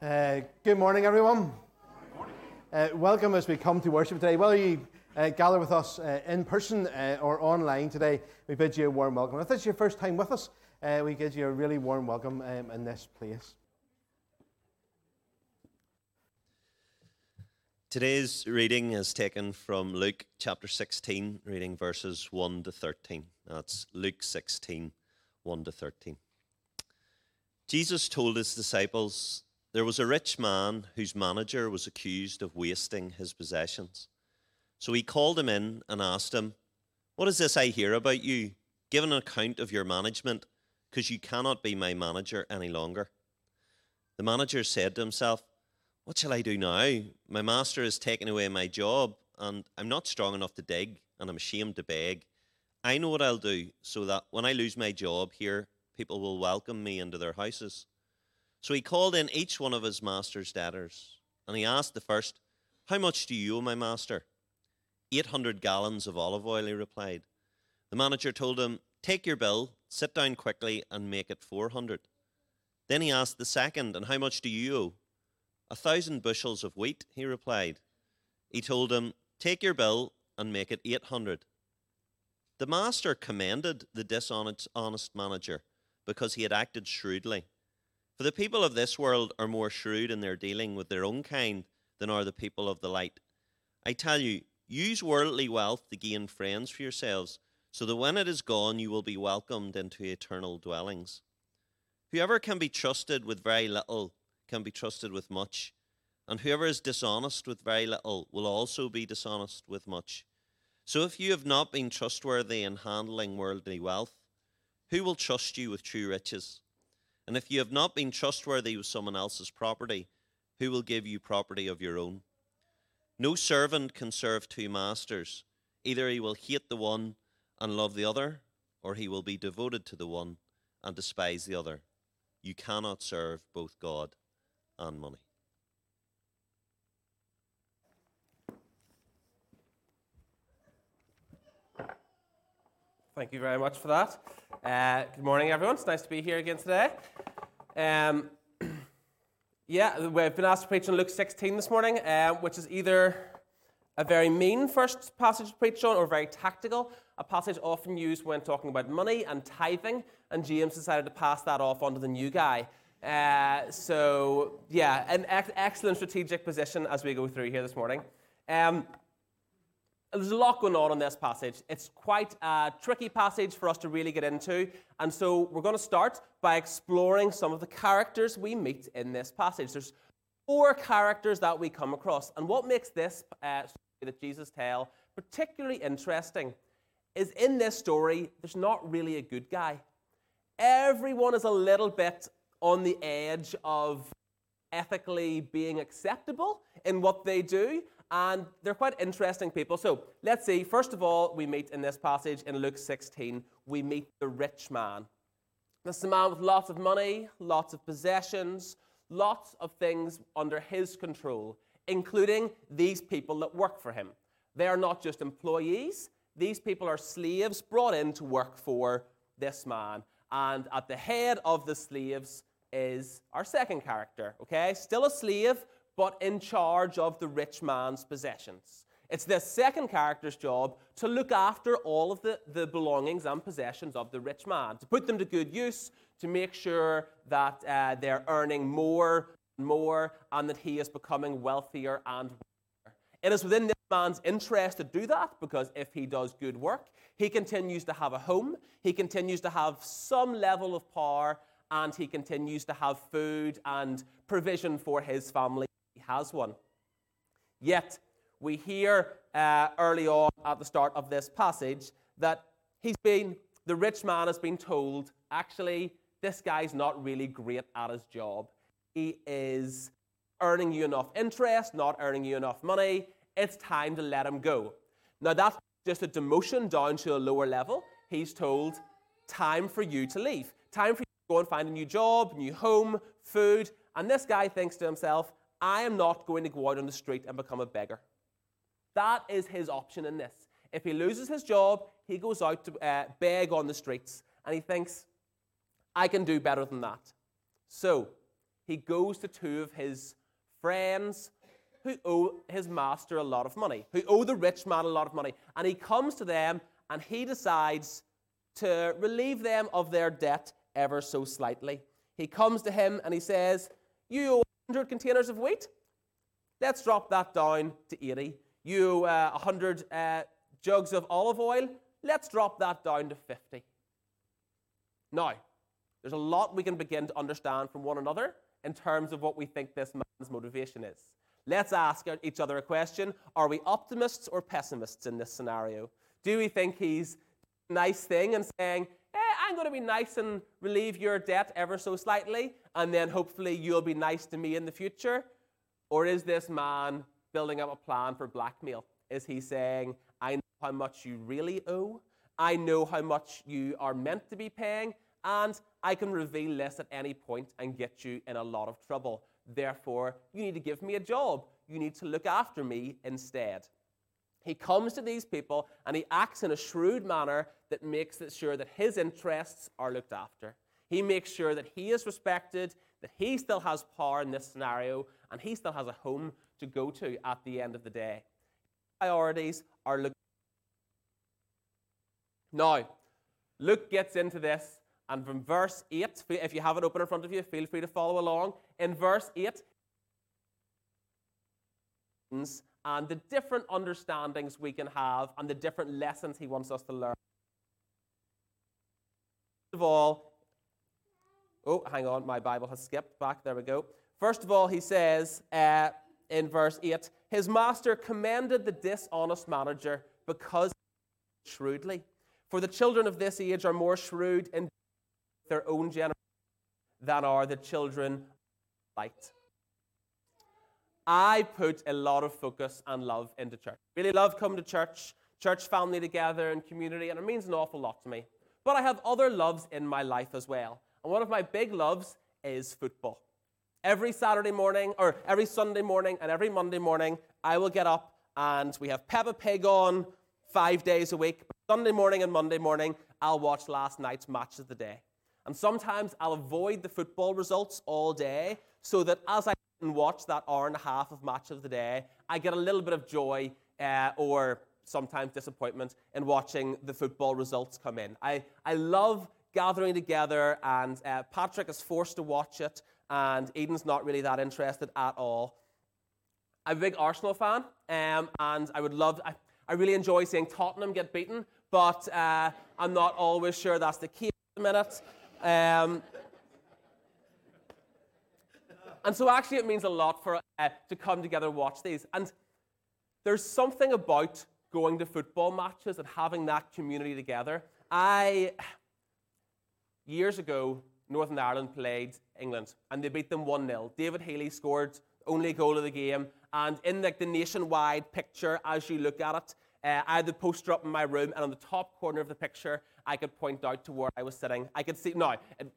Uh, good morning, everyone. Uh, welcome as we come to worship today. Whether you uh, gather with us uh, in person uh, or online today, we bid you a warm welcome. If this is your first time with us, we give you a really warm welcome um, in this place. Today's reading is taken from Luke chapter 16, reading verses 1 to 13. That's Luke 16, 1 to 13. Jesus told his disciples, There was a rich man whose manager was accused of wasting his possessions. So he called him in and asked him, What is this I hear about you? Give an account of your management, because you cannot be my manager any longer. The manager said to himself, What shall I do now? My master has taken away my job, and I'm not strong enough to dig, and I'm ashamed to beg. I know what I'll do, so that when I lose my job here, people will welcome me into their houses. So he called in each one of his master's debtors, and he asked the first, How much do you owe my master? Eight hundred gallons of olive oil, he replied. The manager told him, Take your bill, sit down quickly, and make it four hundred. Then he asked the second, And how much do you owe? A thousand bushels of wheat, he replied. He told him, Take your bill and make it eight hundred. The master commended the dishonest honest manager because he had acted shrewdly. For the people of this world are more shrewd in their dealing with their own kind than are the people of the light. I tell you, use worldly wealth to gain friends for yourselves, so that when it is gone, you will be welcomed into eternal dwellings. Whoever can be trusted with very little can be trusted with much, and whoever is dishonest with very little will also be dishonest with much. So if you have not been trustworthy in handling worldly wealth, who will trust you with true riches? And if you have not been trustworthy with someone else's property, who will give you property of your own? No servant can serve two masters. Either he will hate the one and love the other, or he will be devoted to the one and despise the other. You cannot serve both God and money. Thank you very much for that. Uh, good morning, everyone. It's nice to be here again today. Um, yeah, we've been asked to preach on Luke 16 this morning, um, which is either a very mean first passage to preach on or very tactical, a passage often used when talking about money and tithing, and James decided to pass that off onto the new guy. Uh, so, yeah, an ex- excellent strategic position as we go through here this morning. Um, there's a lot going on in this passage. It's quite a tricky passage for us to really get into. And so we're going to start by exploring some of the characters we meet in this passage. There's four characters that we come across. And what makes this uh, story that Jesus tells particularly interesting is in this story, there's not really a good guy. Everyone is a little bit on the edge of ethically being acceptable in what they do and they're quite interesting people. So let's see. First of all, we meet in this passage in Luke 16, we meet the rich man. This is a man with lots of money, lots of possessions, lots of things under his control, including these people that work for him. They are not just employees, these people are slaves brought in to work for this man. And at the head of the slaves is our second character, okay? Still a slave, but in charge of the rich man's possessions. It's this second character's job to look after all of the, the belongings and possessions of the rich man, to put them to good use, to make sure that uh, they're earning more and more, and that he is becoming wealthier and wealthier. It is within this man's interest to do that because if he does good work, he continues to have a home, he continues to have some level of power, and he continues to have food and provision for his family has one. Yet, we hear uh, early on at the start of this passage that he's been, the rich man has been told, actually, this guy's not really great at his job. He is earning you enough interest, not earning you enough money. It's time to let him go. Now, that's just a demotion down to a lower level. He's told, time for you to leave. Time for you to go and find a new job, new home, food. And this guy thinks to himself, I am not going to go out on the street and become a beggar. That is his option in this. If he loses his job, he goes out to uh, beg on the streets and he thinks, I can do better than that. So he goes to two of his friends who owe his master a lot of money, who owe the rich man a lot of money. And he comes to them and he decides to relieve them of their debt ever so slightly. He comes to him and he says, You 100 containers of wheat. Let's drop that down to 80. You uh, 100 uh, jugs of olive oil. Let's drop that down to 50. Now, there's a lot we can begin to understand from one another in terms of what we think this man's motivation is. Let's ask each other a question Are we optimists or pessimists in this scenario? Do we think he's nice thing and saying, I'm going to be nice and relieve your debt ever so slightly, and then hopefully you'll be nice to me in the future? Or is this man building up a plan for blackmail? Is he saying, I know how much you really owe, I know how much you are meant to be paying, and I can reveal this at any point and get you in a lot of trouble. Therefore, you need to give me a job. You need to look after me instead. He comes to these people and he acts in a shrewd manner that makes it sure that his interests are looked after. He makes sure that he is respected, that he still has power in this scenario, and he still has a home to go to at the end of the day. Priorities are looked. Now, Luke gets into this, and from verse 8, if you have it open in front of you, feel free to follow along. In verse 8, and the different understandings we can have and the different lessons he wants us to learn. First of all, oh, hang on, my Bible has skipped back. There we go. First of all, he says uh, in verse 8 His master commended the dishonest manager because shrewdly. For the children of this age are more shrewd in their own generation than are the children of light. I put a lot of focus and love into church. Really love coming to church, church family together and community, and it means an awful lot to me. But I have other loves in my life as well. And one of my big loves is football. Every Saturday morning, or every Sunday morning, and every Monday morning, I will get up and we have Peppa Pig on five days a week. Sunday morning and Monday morning, I'll watch last night's match of the day. And sometimes I'll avoid the football results all day so that as I and watch that hour and a half of match of the day, I get a little bit of joy uh, or sometimes disappointment in watching the football results come in. I, I love gathering together, and uh, Patrick is forced to watch it, and Eden's not really that interested at all. I'm a big Arsenal fan, um, and I would love, I, I, really enjoy seeing Tottenham get beaten, but uh, I'm not always sure that's the case at the minute. Um, and so actually, it means a lot for uh, to come together and watch these. And there's something about going to football matches and having that community together. I years ago, Northern Ireland played England and they beat them 1 0. David Healy scored only goal of the game. And in like the nationwide picture, as you look at it, uh, I had the poster up in my room, and on the top corner of the picture, I could point out to where I was sitting. I could see, no, it,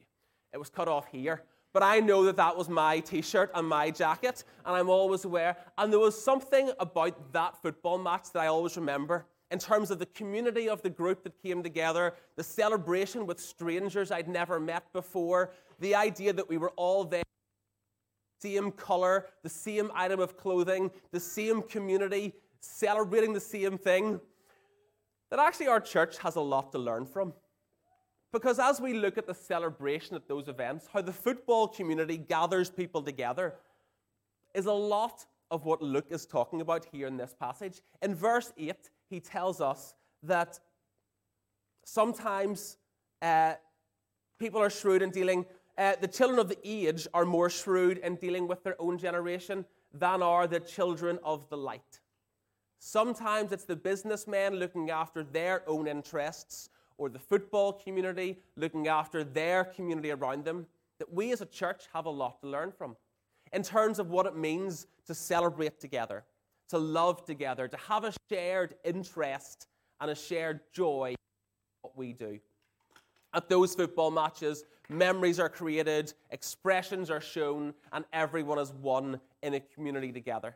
it was cut off here, but I know that that was my t shirt and my jacket, and I'm always aware. And there was something about that football match that I always remember in terms of the community of the group that came together, the celebration with strangers I'd never met before, the idea that we were all there, same color, the same item of clothing, the same community, celebrating the same thing. That actually our church has a lot to learn from. Because as we look at the celebration at those events, how the football community gathers people together is a lot of what Luke is talking about here in this passage. In verse 8, he tells us that sometimes uh, people are shrewd in dealing, uh, the children of the age are more shrewd in dealing with their own generation than are the children of the light. Sometimes it's the businessmen looking after their own interests or the football community looking after their community around them, that we as a church have a lot to learn from in terms of what it means to celebrate together, to love together, to have a shared interest and a shared joy what we do. At those football matches, memories are created, expressions are shown, and everyone is one in a community together.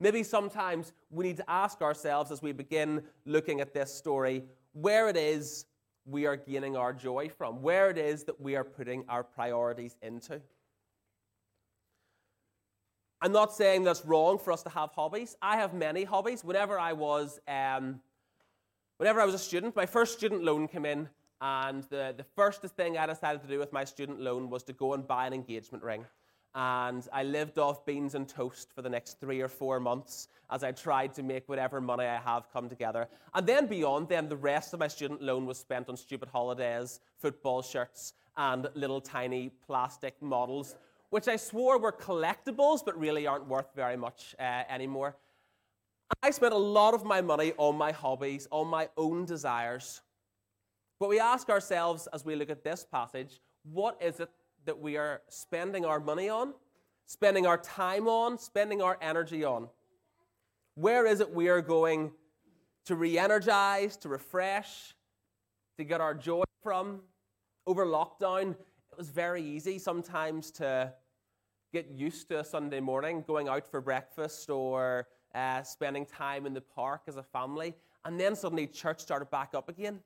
Maybe sometimes we need to ask ourselves as we begin looking at this story where it is we are gaining our joy from, where it is that we are putting our priorities into. I'm not saying that's wrong for us to have hobbies. I have many hobbies. Whenever I was, um, whenever I was a student, my first student loan came in, and the, the first thing I decided to do with my student loan was to go and buy an engagement ring. And I lived off beans and toast for the next three or four months as I tried to make whatever money I have come together. And then beyond then, the rest of my student loan was spent on stupid holidays, football shirts, and little tiny plastic models which I swore were collectibles but really aren't worth very much uh, anymore. I spent a lot of my money on my hobbies, on my own desires. But we ask ourselves as we look at this passage what is it that we are spending our money on, spending our time on, spending our energy on? Where is it we are going to re energize, to refresh, to get our joy from? Over lockdown, it was very easy sometimes to get used to a Sunday morning, going out for breakfast or uh, spending time in the park as a family. And then suddenly church started back up again.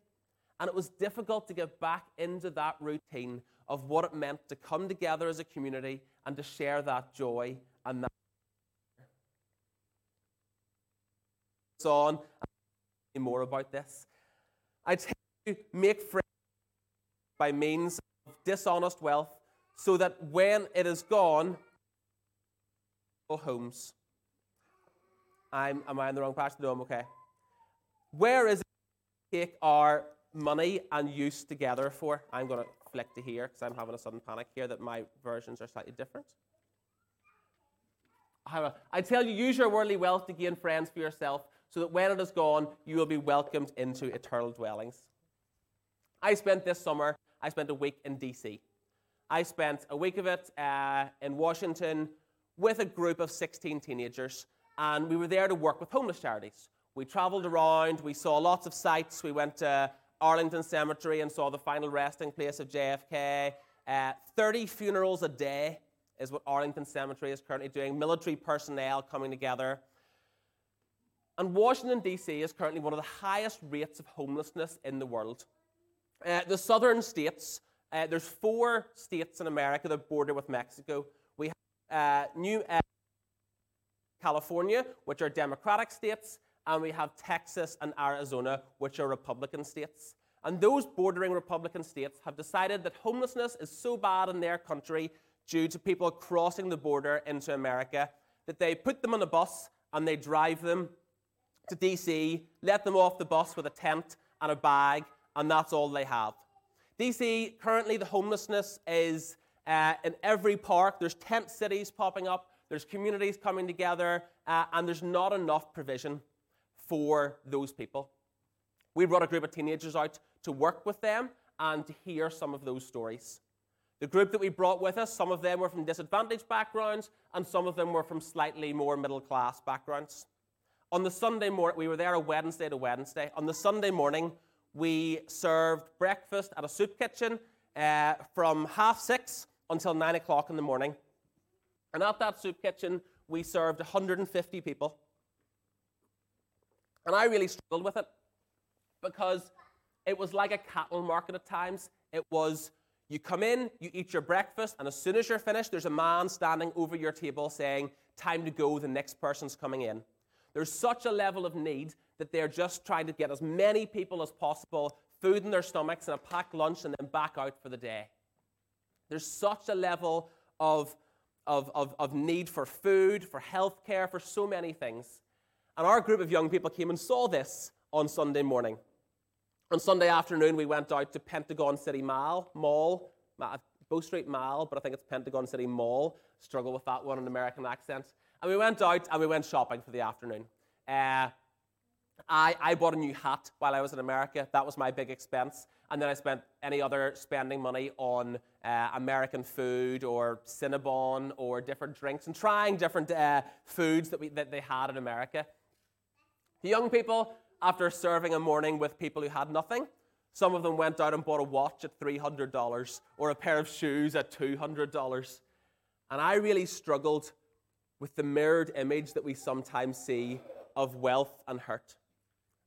And it was difficult to get back into that routine of what it meant to come together as a community and to share that joy and that. On more about this. I tell you, make friends by means of dishonest wealth, so that when it is gone, homes. I'm, am I in the wrong passage? No, I'm okay. Where is it take our money and use together for? I'm going to flick to here because I'm having a sudden panic here that my versions are slightly different. I tell you, use your worldly wealth to gain friends for yourself, so that when it is gone, you will be welcomed into eternal dwellings. I spent this summer I spent a week in DC. I spent a week of it uh, in Washington with a group of 16 teenagers, and we were there to work with homeless charities. We traveled around, we saw lots of sites. We went to Arlington Cemetery and saw the final resting place of JFK. Uh, 30 funerals a day is what Arlington Cemetery is currently doing, military personnel coming together. And Washington, D.C. is currently one of the highest rates of homelessness in the world. Uh, the southern states, uh, there's four states in America that border with Mexico. We have uh, New uh, California, which are Democratic states, and we have Texas and Arizona, which are Republican states. And those bordering Republican states have decided that homelessness is so bad in their country due to people crossing the border into America that they put them on a bus and they drive them to DC, let them off the bus with a tent and a bag, and that's all they have. DC, currently, the homelessness is uh, in every park. There's tent cities popping up, there's communities coming together, uh, and there's not enough provision for those people. We brought a group of teenagers out to work with them and to hear some of those stories. The group that we brought with us, some of them were from disadvantaged backgrounds, and some of them were from slightly more middle class backgrounds. On the Sunday morning, we were there a Wednesday to Wednesday. On the Sunday morning, we served breakfast at a soup kitchen uh, from half six until nine o'clock in the morning. And at that soup kitchen, we served 150 people. And I really struggled with it because it was like a cattle market at times. It was you come in, you eat your breakfast, and as soon as you're finished, there's a man standing over your table saying, Time to go, the next person's coming in. There's such a level of need that they're just trying to get as many people as possible food in their stomachs and a packed lunch and then back out for the day. There's such a level of, of, of, of need for food, for health care, for so many things. And our group of young people came and saw this on Sunday morning. On Sunday afternoon, we went out to Pentagon City Mall, Mall, Bow Street Mall, but I think it's Pentagon City Mall. Struggle with that one in American accent. And we went out and we went shopping for the afternoon. Uh, I, I bought a new hat while I was in America. That was my big expense. And then I spent any other spending money on uh, American food or Cinnabon or different drinks and trying different uh, foods that, we, that they had in America. The young people, after serving a morning with people who had nothing, some of them went out and bought a watch at $300 or a pair of shoes at $200. And I really struggled with the mirrored image that we sometimes see of wealth and hurt.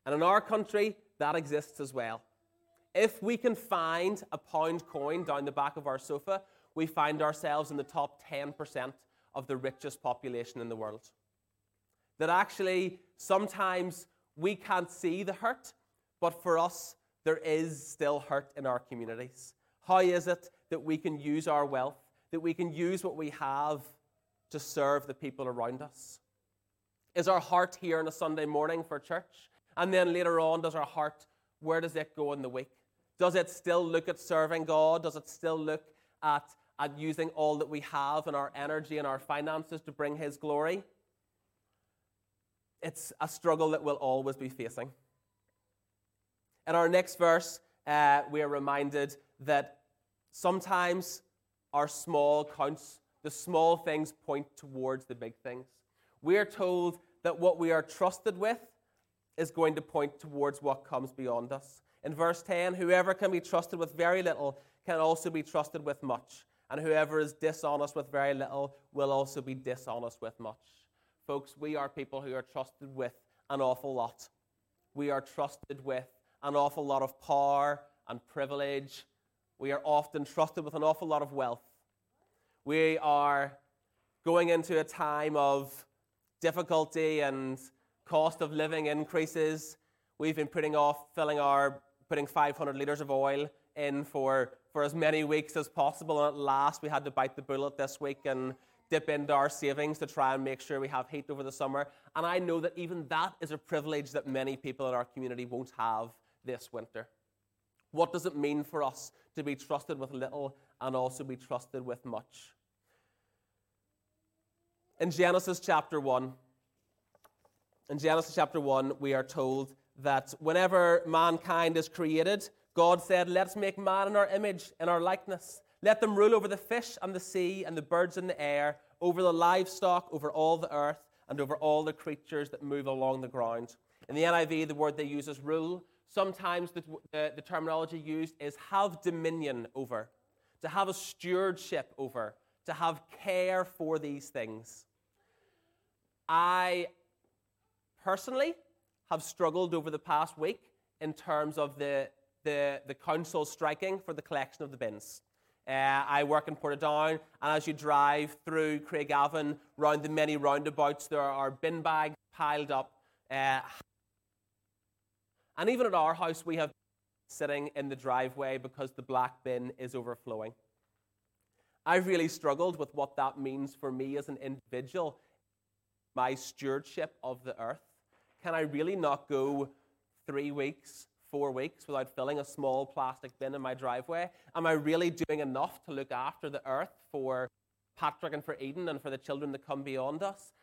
And in our country, that exists as well. If we can find a pound coin down the back of our sofa, we find ourselves in the top 10% of the richest population in the world. That actually, sometimes we can't see the hurt, but for us, there is still hurt in our communities. How is it that we can use our wealth, that we can use what we have to serve the people around us? Is our heart here on a Sunday morning for church? And then later on, does our heart, where does it go in the week? Does it still look at serving God? Does it still look at, at using all that we have and our energy and our finances to bring His glory? It's a struggle that we'll always be facing. In our next verse, uh, we are reminded that sometimes our small counts, the small things point towards the big things. We are told that what we are trusted with is going to point towards what comes beyond us. In verse 10, whoever can be trusted with very little can also be trusted with much. And whoever is dishonest with very little will also be dishonest with much. Folks, we are people who are trusted with an awful lot. We are trusted with an awful lot of power and privilege. We are often trusted with an awful lot of wealth. We are going into a time of difficulty and cost of living increases. We've been putting off filling our putting 500 liters of oil in for, for as many weeks as possible. And at last, we had to bite the bullet this week and dip into our savings to try and make sure we have heat over the summer. And I know that even that is a privilege that many people in our community won't have this winter. What does it mean for us to be trusted with little and also be trusted with much? In Genesis chapter 1, in Genesis chapter 1, we are told that whenever mankind is created, God said, Let's make man in our image, in our likeness. Let them rule over the fish and the sea and the birds in the air, over the livestock, over all the earth, and over all the creatures that move along the ground. In the NIV, the word they use is rule. Sometimes the, the, terminology used is have dominion over, to have a stewardship over, to have care for these things. I personally have struggled over the past week in terms of the, the, the council striking for the collection of the bins. Uh, I work in Portadown, and as you drive through Craigavon, round the many roundabouts, there are bin bags piled up. Uh, and even at our house, we have sitting in the driveway because the black bin is overflowing. I've really struggled with what that means for me as an individual, my stewardship of the earth. Can I really not go three weeks, four weeks without filling a small plastic bin in my driveway? Am I really doing enough to look after the earth for Patrick and for Eden and for the children that come beyond us?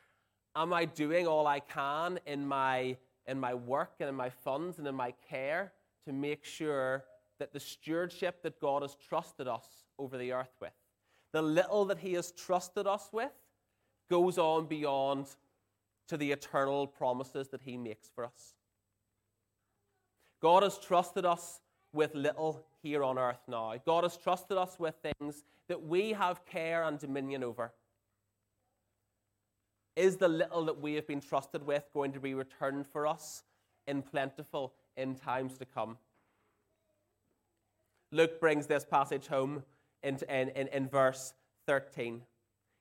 Am I doing all I can in my, in my work and in my funds and in my care to make sure that the stewardship that God has trusted us over the earth with, the little that He has trusted us with, goes on beyond to the eternal promises that He makes for us. God has trusted us with little here on earth now. God has trusted us with things that we have care and dominion over. Is the little that we have been trusted with going to be returned for us in plentiful in times to come? Luke brings this passage home in, in, in, in verse 13.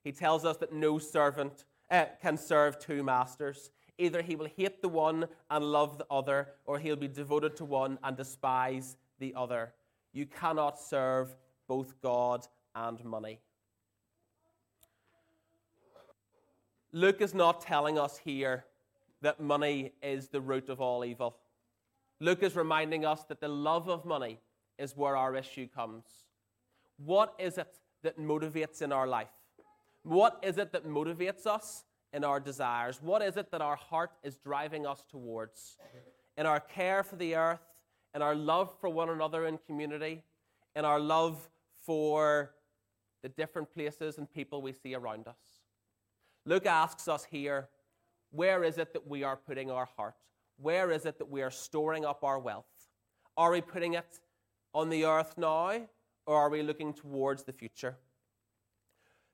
He tells us that no servant uh, can serve two masters. Either he will hate the one and love the other, or he'll be devoted to one and despise the other. You cannot serve both God and money. Luke is not telling us here that money is the root of all evil. Luke is reminding us that the love of money is where our issue comes. What is it that motivates in our life? What is it that motivates us in our desires? What is it that our heart is driving us towards? In our care for the earth, in our love for one another in community, in our love for the different places and people we see around us. Luke asks us here where is it that we are putting our heart? Where is it that we are storing up our wealth? Are we putting it on the earth now, or are we looking towards the future?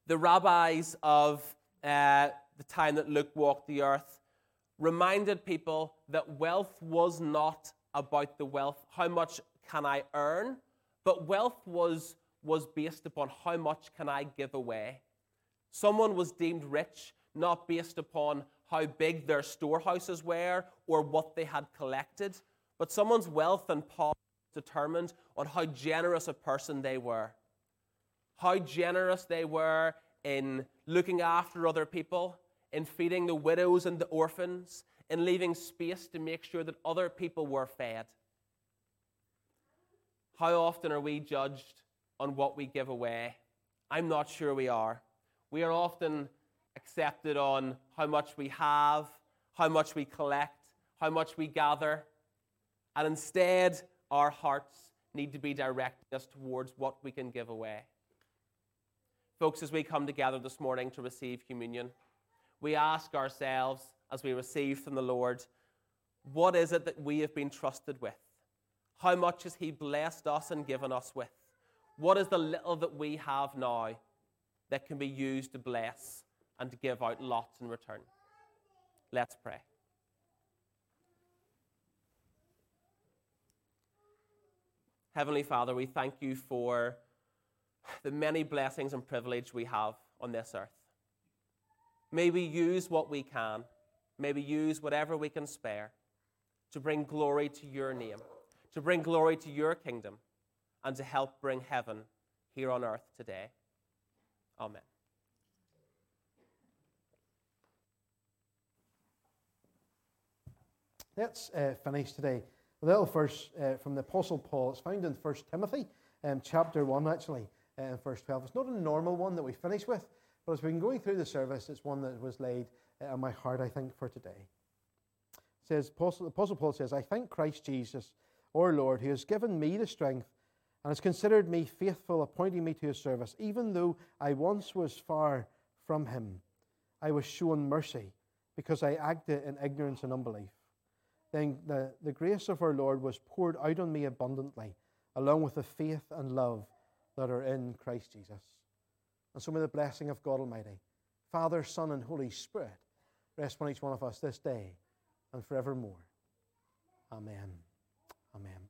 The rabbis of uh, the time that Luke walked the earth reminded people that wealth was not about the wealth, how much can I earn, but wealth was, was based upon how much can I give away. Someone was deemed rich not based upon how big their storehouses were or what they had collected, but someone's wealth and power determined on how generous a person they were. How generous they were in looking after other people, in feeding the widows and the orphans, in leaving space to make sure that other people were fed. How often are we judged on what we give away? I'm not sure we are. We are often accepted on how much we have, how much we collect, how much we gather. And instead, our hearts need to be directing us towards what we can give away. Folks, as we come together this morning to receive communion, we ask ourselves as we receive from the Lord, what is it that we have been trusted with? How much has He blessed us and given us with? What is the little that we have now that can be used to bless and to give out lots in return? Let's pray. Heavenly Father, we thank you for the many blessings and privilege we have on this earth. May we use what we can, may we use whatever we can spare to bring glory to your name, to bring glory to your kingdom, and to help bring heaven here on earth today. Amen. Let's uh, finish today. A little verse uh, from the Apostle Paul. It's found in 1 Timothy, um, chapter 1, actually, uh, in verse 12. It's not a normal one that we finish with, but as we've been going through the service, it's one that was laid uh, on my heart, I think, for today. It says, Apostle, Apostle Paul says, I thank Christ Jesus, our Lord, who has given me the strength and has considered me faithful, appointing me to his service. Even though I once was far from him, I was shown mercy because I acted in ignorance and unbelief then the, the grace of our Lord was poured out on me abundantly, along with the faith and love that are in Christ Jesus. And so may the blessing of God Almighty, Father, Son, and Holy Spirit rest on each one of us this day and forevermore. Amen. Amen.